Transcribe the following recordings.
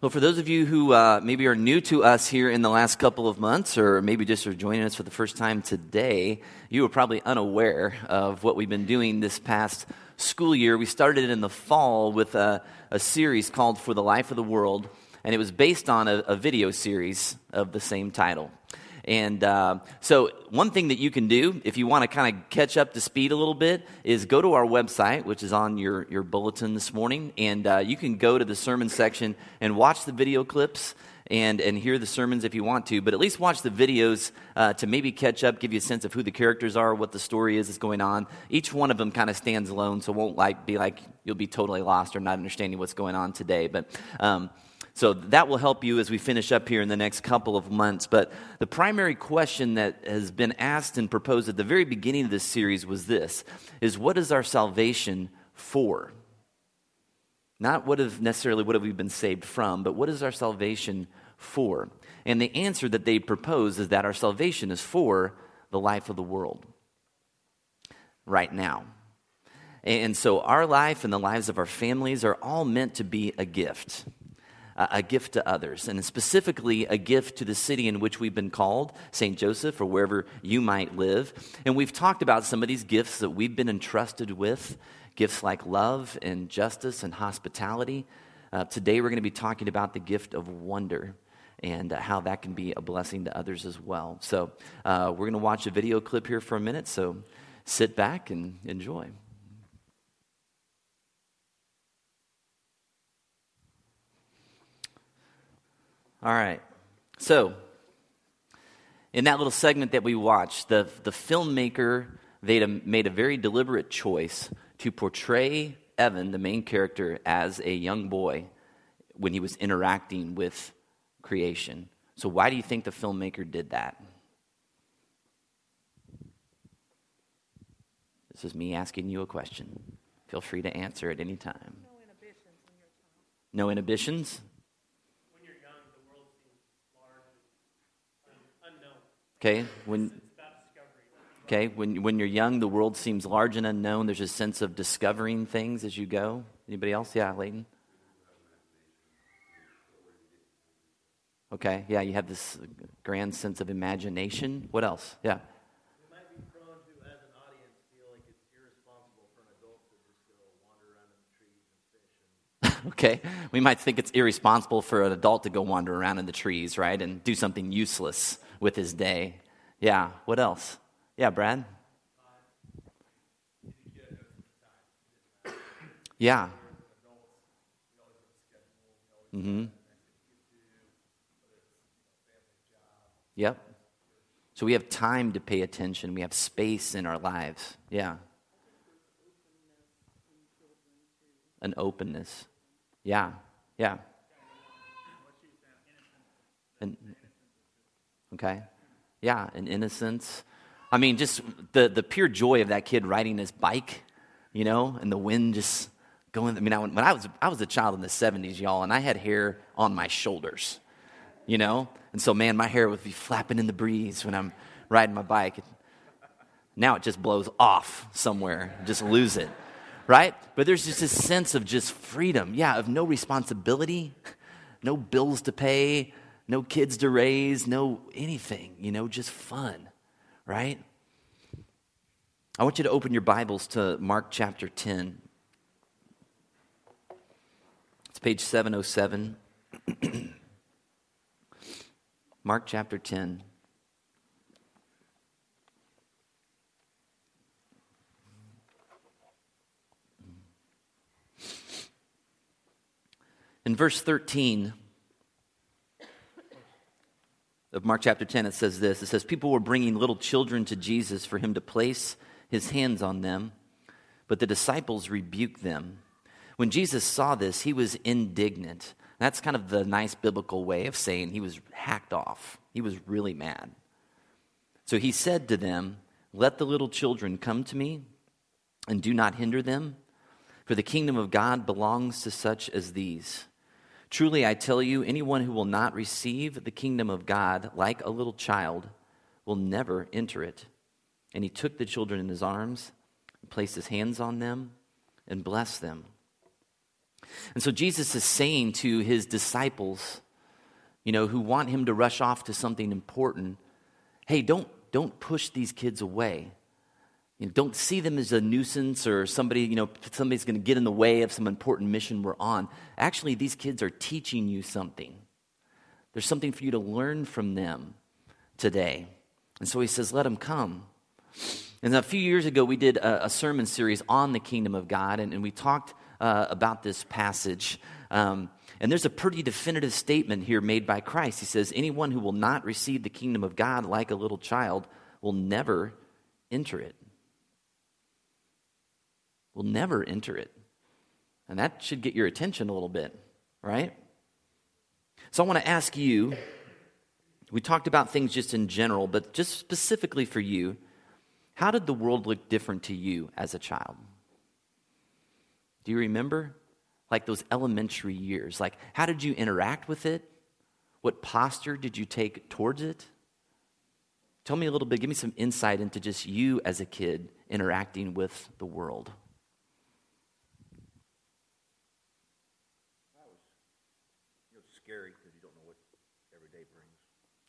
Well, for those of you who uh, maybe are new to us here in the last couple of months, or maybe just are joining us for the first time today, you are probably unaware of what we've been doing this past school year. We started in the fall with a, a series called For the Life of the World, and it was based on a, a video series of the same title. And uh, so, one thing that you can do if you want to kind of catch up to speed a little bit is go to our website, which is on your, your bulletin this morning, and uh, you can go to the sermon section and watch the video clips and, and hear the sermons if you want to, but at least watch the videos uh, to maybe catch up, give you a sense of who the characters are, what the story is that's going on. Each one of them kind of stands alone, so won't like be like you'll be totally lost or not understanding what's going on today. But um, so that will help you as we finish up here in the next couple of months. But the primary question that has been asked and proposed at the very beginning of this series was this is what is our salvation for? Not what have necessarily what have we been saved from, but what is our salvation for? And the answer that they propose is that our salvation is for the life of the world right now. And so our life and the lives of our families are all meant to be a gift a gift to others, and specifically a gift to the city in which we've been called, St. Joseph, or wherever you might live. And we've talked about some of these gifts that we've been entrusted with gifts like love and justice and hospitality. Uh, today, we're going to be talking about the gift of wonder and uh, how that can be a blessing to others as well. So, uh, we're going to watch a video clip here for a minute. So, sit back and enjoy. All right. So, in that little segment that we watched, the, the filmmaker made a, made a very deliberate choice to portray Evan, the main character, as a young boy when he was interacting with creation. So, why do you think the filmmaker did that? This is me asking you a question. Feel free to answer at any time. No inhibitions in your time. No inhibitions? Okay, when okay when when you're young, the world seems large and unknown. There's a sense of discovering things as you go. Anybody else? Yeah, Leighton. Okay, yeah, you have this grand sense of imagination. What else? Yeah. okay? We might think it's irresponsible for an adult to go wander around in the trees, right, and do something useless with his day. Yeah, what else? Yeah, Brad? Yeah. Mm-hmm. Yep. So we have time to pay attention. We have space in our lives. Yeah. An openness. Yeah. Yeah. Okay? Yeah, and innocence. I mean, just the, the pure joy of that kid riding his bike, you know, and the wind just going. I mean, I, when I was, I was a child in the 70s, y'all, and I had hair on my shoulders, you know? And so, man, my hair would be flapping in the breeze when I'm riding my bike. Now it just blows off somewhere, just lose it, right? But there's just this sense of just freedom, yeah, of no responsibility, no bills to pay, no kids to raise, no anything, you know, just fun, right? I want you to open your Bibles to Mark chapter 10. It's page 707. Mark chapter 10. In verse 13, of Mark chapter 10, it says this It says, People were bringing little children to Jesus for him to place his hands on them, but the disciples rebuked them. When Jesus saw this, he was indignant. That's kind of the nice biblical way of saying he was hacked off. He was really mad. So he said to them, Let the little children come to me, and do not hinder them, for the kingdom of God belongs to such as these. Truly, I tell you, anyone who will not receive the kingdom of God like a little child will never enter it. And he took the children in his arms, placed his hands on them, and blessed them. And so Jesus is saying to his disciples, you know, who want him to rush off to something important, hey, don't, don't push these kids away. You know, don't see them as a nuisance or somebody, you know, somebody's going to get in the way of some important mission we're on. Actually, these kids are teaching you something. There's something for you to learn from them today. And so he says, let them come. And a few years ago, we did a, a sermon series on the kingdom of God, and, and we talked uh, about this passage. Um, and there's a pretty definitive statement here made by Christ. He says, Anyone who will not receive the kingdom of God like a little child will never enter it. Will never enter it. And that should get your attention a little bit, right? So I want to ask you we talked about things just in general, but just specifically for you, how did the world look different to you as a child? Do you remember? Like those elementary years. Like, how did you interact with it? What posture did you take towards it? Tell me a little bit, give me some insight into just you as a kid interacting with the world. scary because you don't know what every day brings.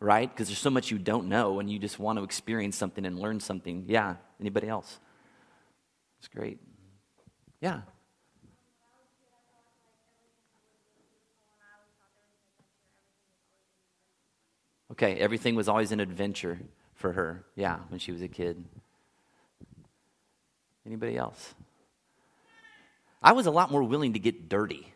right? Because there's so much you don't know and you just want to experience something and learn something. Yeah, anybody else? It's great. Yeah. Okay, everything was always an adventure for her. Yeah, when she was a kid. Anybody else? I was a lot more willing to get dirty.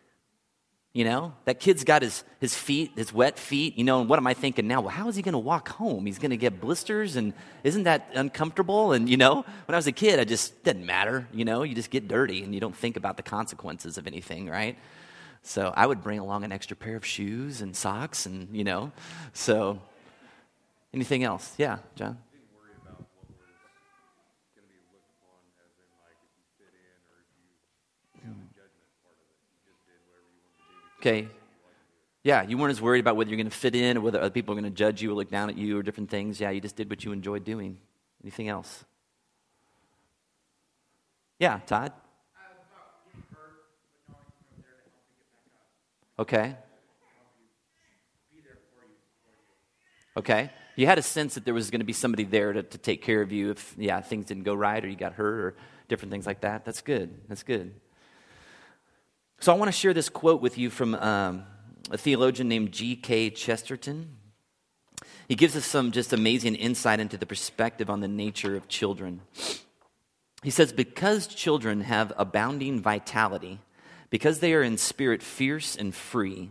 You know, that kid's got his, his feet, his wet feet, you know, and what am I thinking now? Well, how is he going to walk home? He's going to get blisters, and isn't that uncomfortable? And, you know, when I was a kid, I just didn't matter, you know, you just get dirty and you don't think about the consequences of anything, right? So I would bring along an extra pair of shoes and socks, and, you know, so anything else? Yeah, John? Okay. Yeah, you weren't as worried about whether you're going to fit in or whether other people are going to judge you or look down at you or different things. Yeah, you just did what you enjoyed doing. Anything else? Yeah, Todd? Okay. Okay. You had a sense that there was going to be somebody there to, to take care of you if, yeah, things didn't go right or you got hurt or different things like that. That's good. That's good. So I want to share this quote with you from um, a theologian named G.K. Chesterton. He gives us some just amazing insight into the perspective on the nature of children. He says, Because children have abounding vitality, because they are in spirit fierce and free,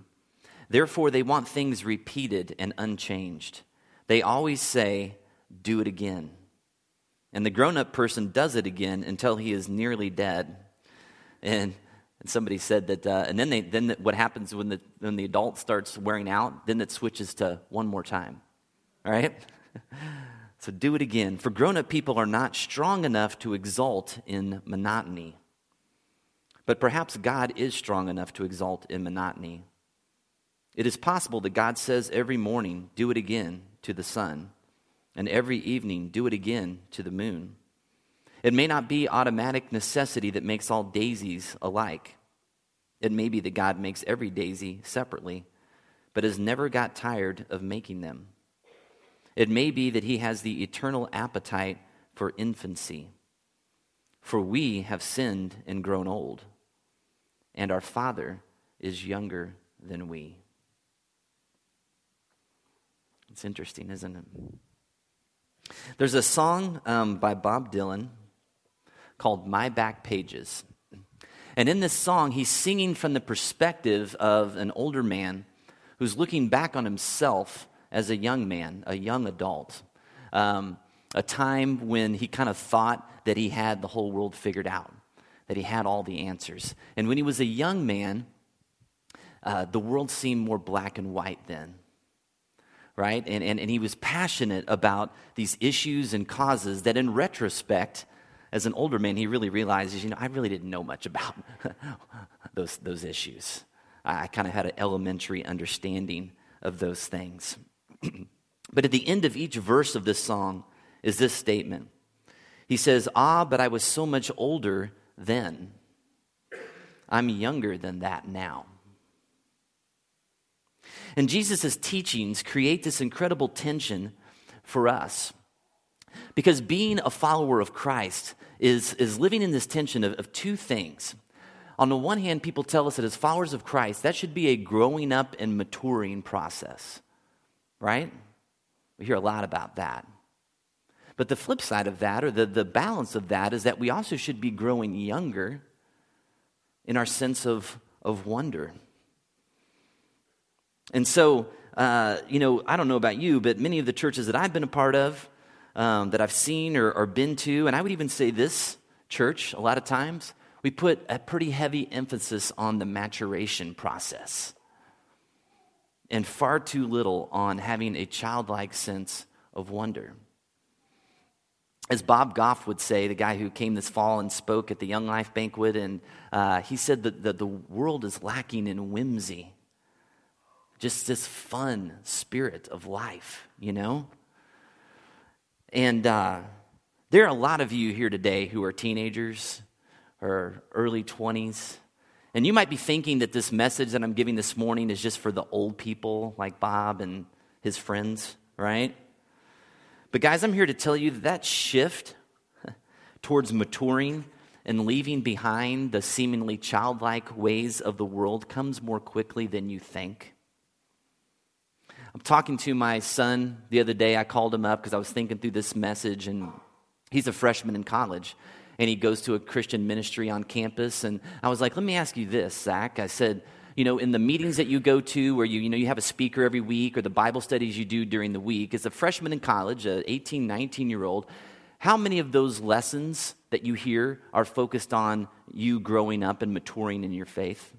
therefore they want things repeated and unchanged. They always say, Do it again. And the grown up person does it again until he is nearly dead. And and somebody said that, uh, and then, they, then what happens when the, when the adult starts wearing out? Then it switches to one more time. All right? so do it again. For grown up people are not strong enough to exult in monotony. But perhaps God is strong enough to exult in monotony. It is possible that God says every morning, do it again to the sun, and every evening, do it again to the moon. It may not be automatic necessity that makes all daisies alike. It may be that God makes every daisy separately, but has never got tired of making them. It may be that He has the eternal appetite for infancy. For we have sinned and grown old, and our Father is younger than we. It's interesting, isn't it? There's a song um, by Bob Dylan called My Back Pages. And in this song, he's singing from the perspective of an older man who's looking back on himself as a young man, a young adult. Um, a time when he kind of thought that he had the whole world figured out, that he had all the answers. And when he was a young man, uh, the world seemed more black and white then, right? And, and, and he was passionate about these issues and causes that, in retrospect, as an older man, he really realizes, you know, I really didn't know much about those, those issues. I, I kind of had an elementary understanding of those things. but at the end of each verse of this song is this statement He says, Ah, but I was so much older then. I'm younger than that now. And Jesus' teachings create this incredible tension for us. Because being a follower of Christ is, is living in this tension of, of two things. On the one hand, people tell us that as followers of Christ, that should be a growing up and maturing process, right? We hear a lot about that. But the flip side of that, or the, the balance of that, is that we also should be growing younger in our sense of, of wonder. And so, uh, you know, I don't know about you, but many of the churches that I've been a part of, um, that I've seen or, or been to, and I would even say this church a lot of times, we put a pretty heavy emphasis on the maturation process and far too little on having a childlike sense of wonder. As Bob Goff would say, the guy who came this fall and spoke at the Young Life banquet, and uh, he said that, that the world is lacking in whimsy, just this fun spirit of life, you know? And uh, there are a lot of you here today who are teenagers or early 20s. And you might be thinking that this message that I'm giving this morning is just for the old people like Bob and his friends, right? But, guys, I'm here to tell you that, that shift towards maturing and leaving behind the seemingly childlike ways of the world comes more quickly than you think. I'm talking to my son the other day. I called him up because I was thinking through this message, and he's a freshman in college and he goes to a Christian ministry on campus. And I was like, let me ask you this, Zach. I said, you know, in the meetings that you go to where you, you know, you have a speaker every week or the Bible studies you do during the week, as a freshman in college, an 18, 19 year old, how many of those lessons that you hear are focused on you growing up and maturing in your faith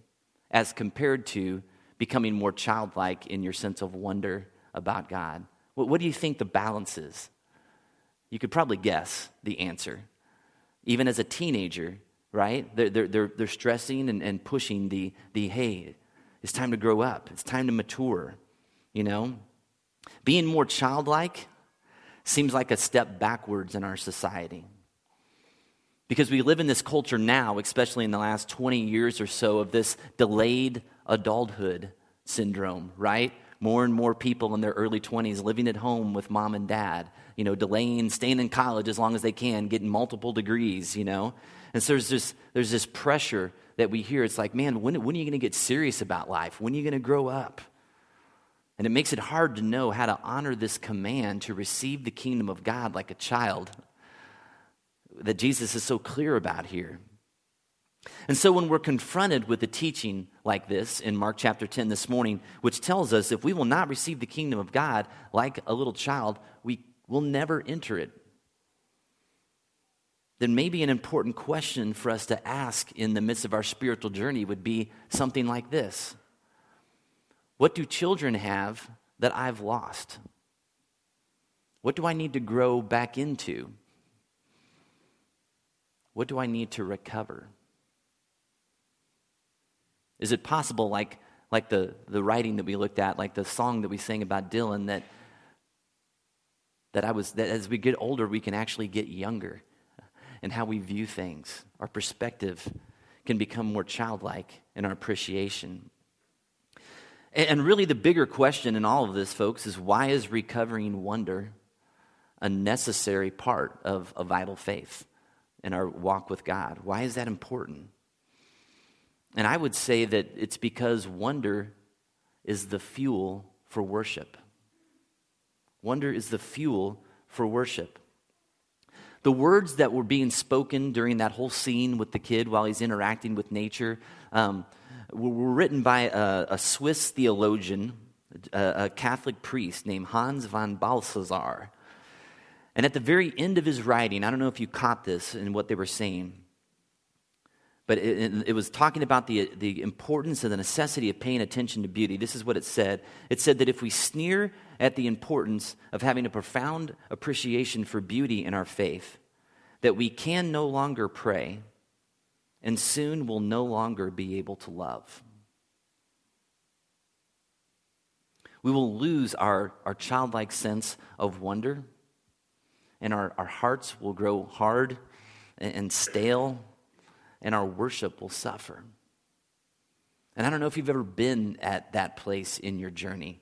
as compared to becoming more childlike in your sense of wonder about God? What, what do you think the balance is? You could probably guess the answer even as a teenager, right? They're, they're, they're, they're stressing and, and pushing the, the, hey, it's time to grow up, it's time to mature, you know? Being more childlike seems like a step backwards in our society. Because we live in this culture now, especially in the last 20 years or so, of this delayed adulthood syndrome, right? More and more people in their early 20s living at home with mom and dad, you know, delaying staying in college as long as they can, getting multiple degrees, you know. And so there's this, there's this pressure that we hear. It's like, man, when, when are you going to get serious about life? When are you going to grow up? And it makes it hard to know how to honor this command to receive the kingdom of God like a child that Jesus is so clear about here. And so when we're confronted with a teaching like this in Mark chapter 10 this morning, which tells us if we will not receive the kingdom of God like a little child, we will never enter it, then maybe an important question for us to ask in the midst of our spiritual journey would be something like this What do children have that I've lost? What do I need to grow back into? What do I need to recover? Is it possible, like, like the, the writing that we looked at, like the song that we sang about Dylan, that that I was that as we get older we can actually get younger and how we view things. Our perspective can become more childlike in our appreciation. And really, the bigger question in all of this, folks, is why is recovering wonder a necessary part of a vital faith in our walk with God? Why is that important? And I would say that it's because wonder is the fuel for worship. Wonder is the fuel for worship. The words that were being spoken during that whole scene with the kid while he's interacting with nature um, were written by a, a Swiss theologian, a, a, Catholic priest named Hans von Balthasar. And at the very end of his writing, I don't know if you caught this in what they were saying, but it, it, was talking about the, the importance and the necessity of paying attention to beauty. This is what it said it said that if we sneer at the importance of having a profound appreciation for beauty in our faith, that we can no longer pray and soon will no longer be able to love. We will lose our, our childlike sense of wonder, and our, our hearts will grow hard and, and stale, and our worship will suffer. And I don't know if you've ever been at that place in your journey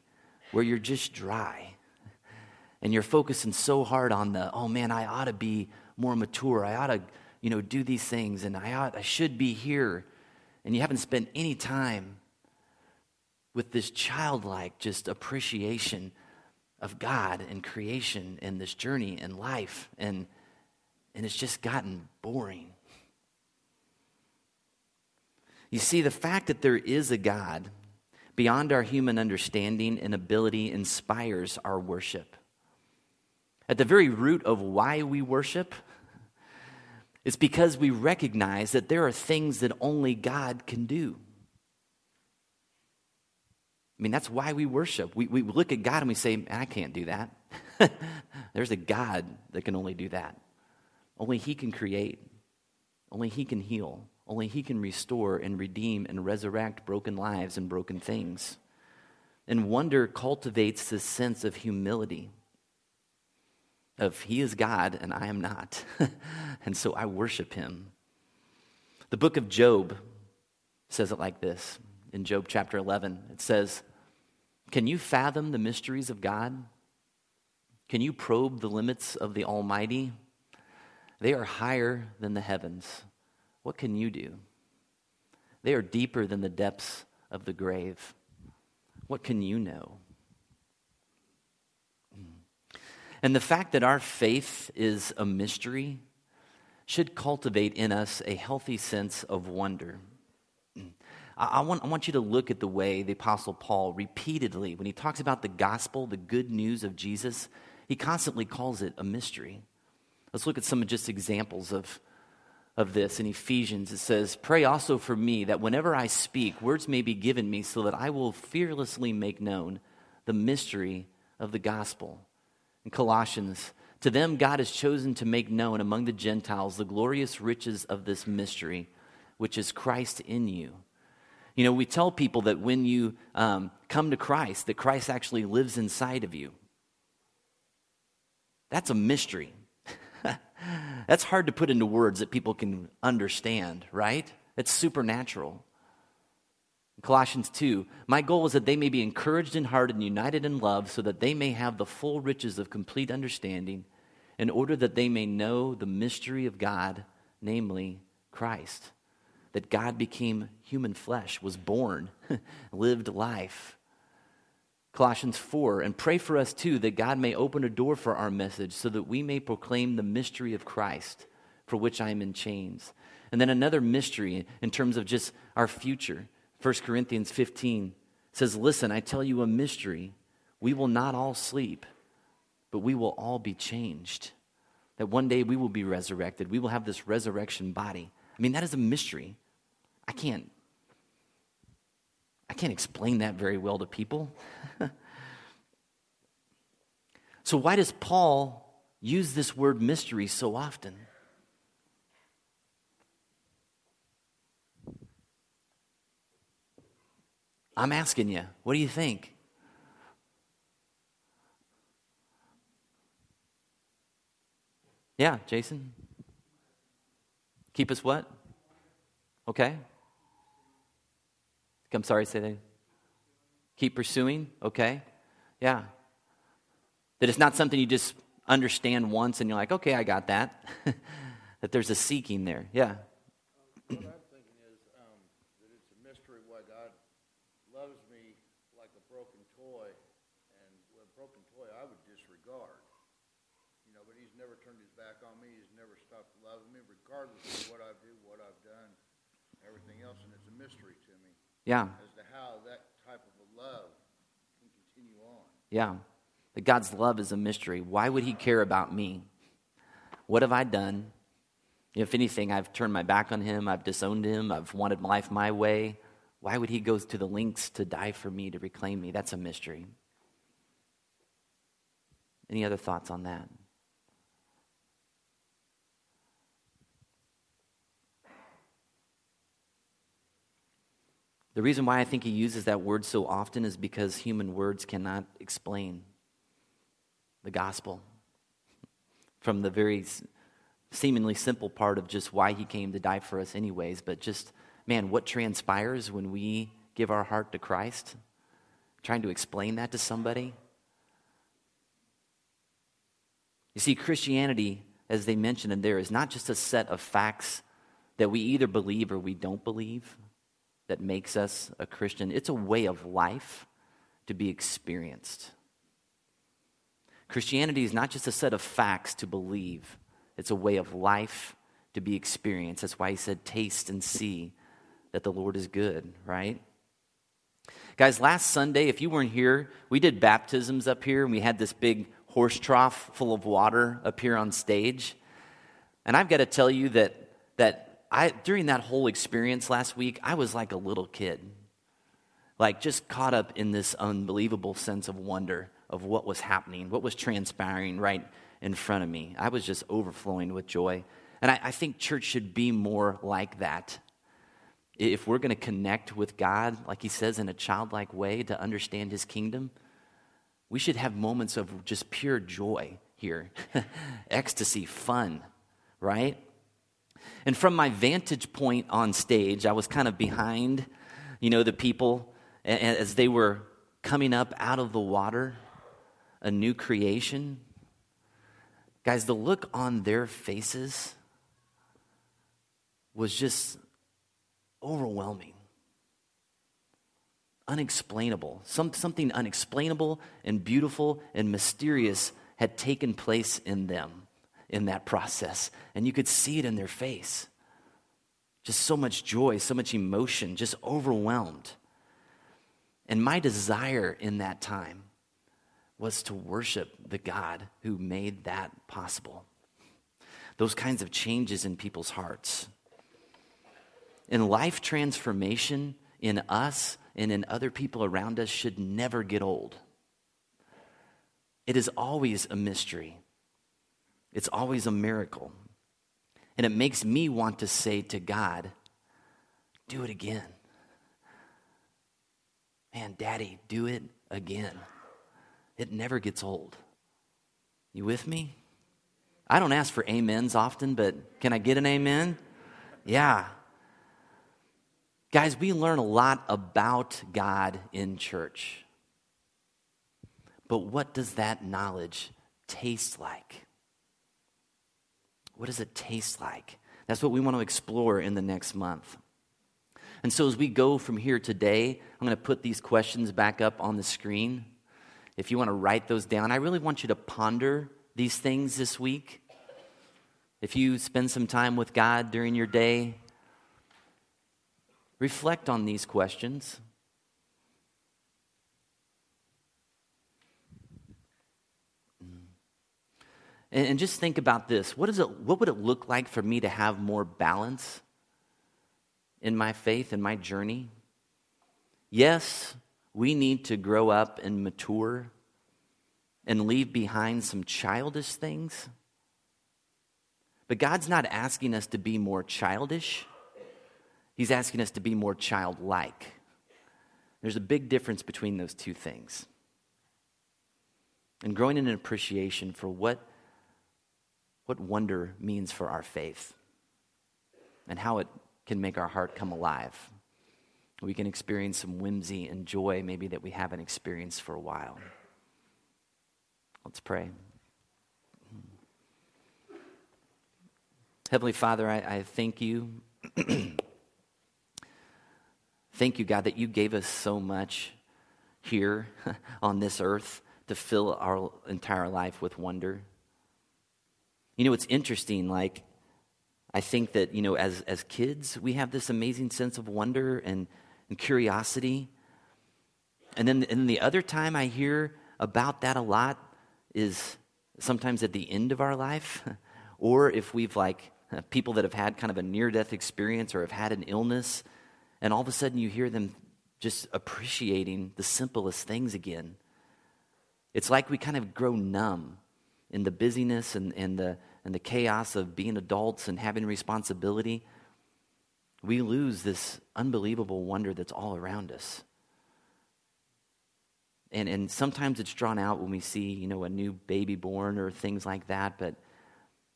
where you're just dry and you're focusing so hard on the, oh man, I ought to be more mature. I ought to, you know, do these things and I ought, I should be here. And you haven't spent any time with this childlike just appreciation of God and creation and this journey and life. And, and it's just gotten boring. You see, the fact that there is a God beyond our human understanding and ability inspires our worship. At the very root of why we worship, it's because we recognize that there are things that only God can do. I mean, that's why we worship. We, we look at God and we say, I can't do that. There's a God that can only do that. Only He can create, only He can heal, only He can restore and redeem and resurrect broken lives and broken things. And wonder cultivates this sense of humility of He is God and I am not. and so I worship Him. The book of Job says it like this in Job chapter 11. It says, Can you fathom the mysteries of God? Can you probe the limits of the Almighty? They are higher than the heavens. What can you do? They are deeper than the depths of the grave. What can you know? And the fact that our faith is a mystery should cultivate in us a healthy sense of wonder. I want, I want you to look at the way the Apostle Paul repeatedly, when he talks about the gospel, the good news of Jesus, he constantly calls it a mystery. Let's look at some just examples of of this in Ephesians. It says, Pray also for me that whenever I speak, words may be given me so that I will fearlessly make known the mystery of the gospel. In Colossians, to them God has chosen to make known among the Gentiles the glorious riches of this mystery, which is Christ in you. You know, we tell people that when you um, come to Christ, that Christ actually lives inside of you. That's a mystery. That's hard to put into words that people can understand, right? It's supernatural. Colossians 2 My goal is that they may be encouraged in heart and united in love, so that they may have the full riches of complete understanding, in order that they may know the mystery of God, namely Christ. That God became human flesh, was born, lived life, Colossians 4, and pray for us too that God may open a door for our message so that we may proclaim the mystery of Christ for which I am in chains. And then another mystery in terms of just our future. 1 Corinthians 15 says, Listen, I tell you a mystery. We will not all sleep, but we will all be changed. That one day we will be resurrected. We will have this resurrection body. I mean, that is a mystery. I can't I can't explain that very well to people. so, why does Paul use this word mystery so often? I'm asking you, what do you think? Yeah, Jason? Keep us what? Okay. I'm sorry, say that. Keep pursuing, okay? Yeah. That it's not something you just understand once and you're like, okay, I got that. that there's a seeking there. Yeah. what I'm thinking is um, that it's a mystery why God loves me like a broken toy, and with a broken toy I would disregard. You know, but He's never turned His back on me. He's never stopped loving me, regardless of what I do, what I've done, everything else, and it's a mystery. Yeah. As to how that type of a love can continue on. Yeah. That God's love is a mystery. Why would He care about me? What have I done? If anything, I've turned my back on him, I've disowned him, I've wanted life my way. Why would he go to the lengths to die for me, to reclaim me? That's a mystery. Any other thoughts on that? The reason why I think he uses that word so often is because human words cannot explain the gospel from the very seemingly simple part of just why he came to die for us, anyways, but just, man, what transpires when we give our heart to Christ? Trying to explain that to somebody. You see, Christianity, as they mentioned in there, is not just a set of facts that we either believe or we don't believe that makes us a Christian. It's a way of life to be experienced. Christianity is not just a set of facts to believe, it's a way of life to be experienced. That's why he said, Taste and see that the Lord is good, right? Guys, last Sunday, if you weren't here, we did baptisms up here, and we had this big horse trough full of water up here on stage. And I've got to tell you that, that I, during that whole experience last week, I was like a little kid, like just caught up in this unbelievable sense of wonder of what was happening, what was transpiring right in front of me. I was just overflowing with joy. And I, I think church should be more like that. If we're going to connect with God, like he says, in a childlike way to understand his kingdom, we should have moments of just pure joy here ecstasy, fun, right? And from my vantage point on stage, I was kind of behind, you know, the people as they were coming up out of the water, a new creation. Guys, the look on their faces was just overwhelming, unexplainable. Some, something unexplainable and beautiful and mysterious had taken place in them in that process. And you could see it in their face. Just so much joy, so much emotion, just overwhelmed. And my desire in that time was to worship the God who made that possible. Those kinds of changes in people's hearts. And life transformation in us and in other people around us should never get old. It is always a mystery. It's always a miracle. And it makes me want to say to God, do it again. Man, Daddy, do it again. It never gets old. You with me? I don't ask for amens often, but can I get an amen? Yeah. Guys, we learn a lot about God in church. But what does that knowledge taste like? What does it taste like? That's what we want to explore in the next month. And so, as we go from here today, I'm going to put these questions back up on the screen. If you want to write those down, I really want you to ponder these things this week. If you spend some time with God during your day, reflect on these questions. And, and just think about this. What, is it, what would it look like for me to have more balance in my faith and my journey? Yes, we need to grow up and mature and leave behind some childish things. But God's not asking us to be more childish, He's asking us to be more childlike. There's a big difference between those two things. And growing in an appreciation for what what wonder means for our faith and how it can make our heart come alive. We can experience some whimsy and joy, maybe that we haven't experienced for a while. Let's pray. Heavenly Father, I, I thank you. thank you, God, that you gave us so much here on this earth to fill our entire life with wonder. You know, it's interesting, like, I think that, you know, as, as kids, we have this amazing sense of wonder and, and curiosity. And then, and the other time I hear about that a lot is sometimes at the end of our life, or if we've like people that have had kind of a near death experience or have had an illness, and all of a sudden you hear them just appreciating the simplest things again. It's like we kind of grow numb in the busyness and, and, the, and the chaos of being adults and having responsibility. We lose this unbelievable wonder that's all around us. And, and sometimes it's drawn out when we see, you know, a new baby born or things like that. But,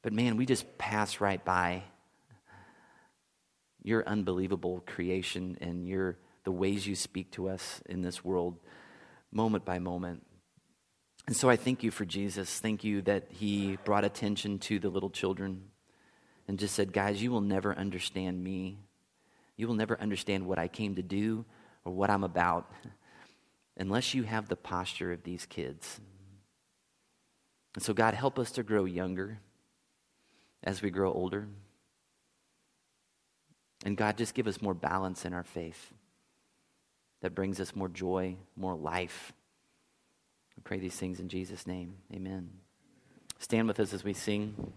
but man, we just pass right by your unbelievable creation and your, the ways you speak to us in this world moment by moment. And so I thank you for Jesus. Thank you that he brought attention to the little children and just said, guys, you will never understand me. You will never understand what I came to do or what I'm about unless you have the posture of these kids. And so, God, help us to grow younger as we grow older. And God, just give us more balance in our faith that brings us more joy, more life. I pray these things in Jesus' name. Amen. Stand with us as we sing.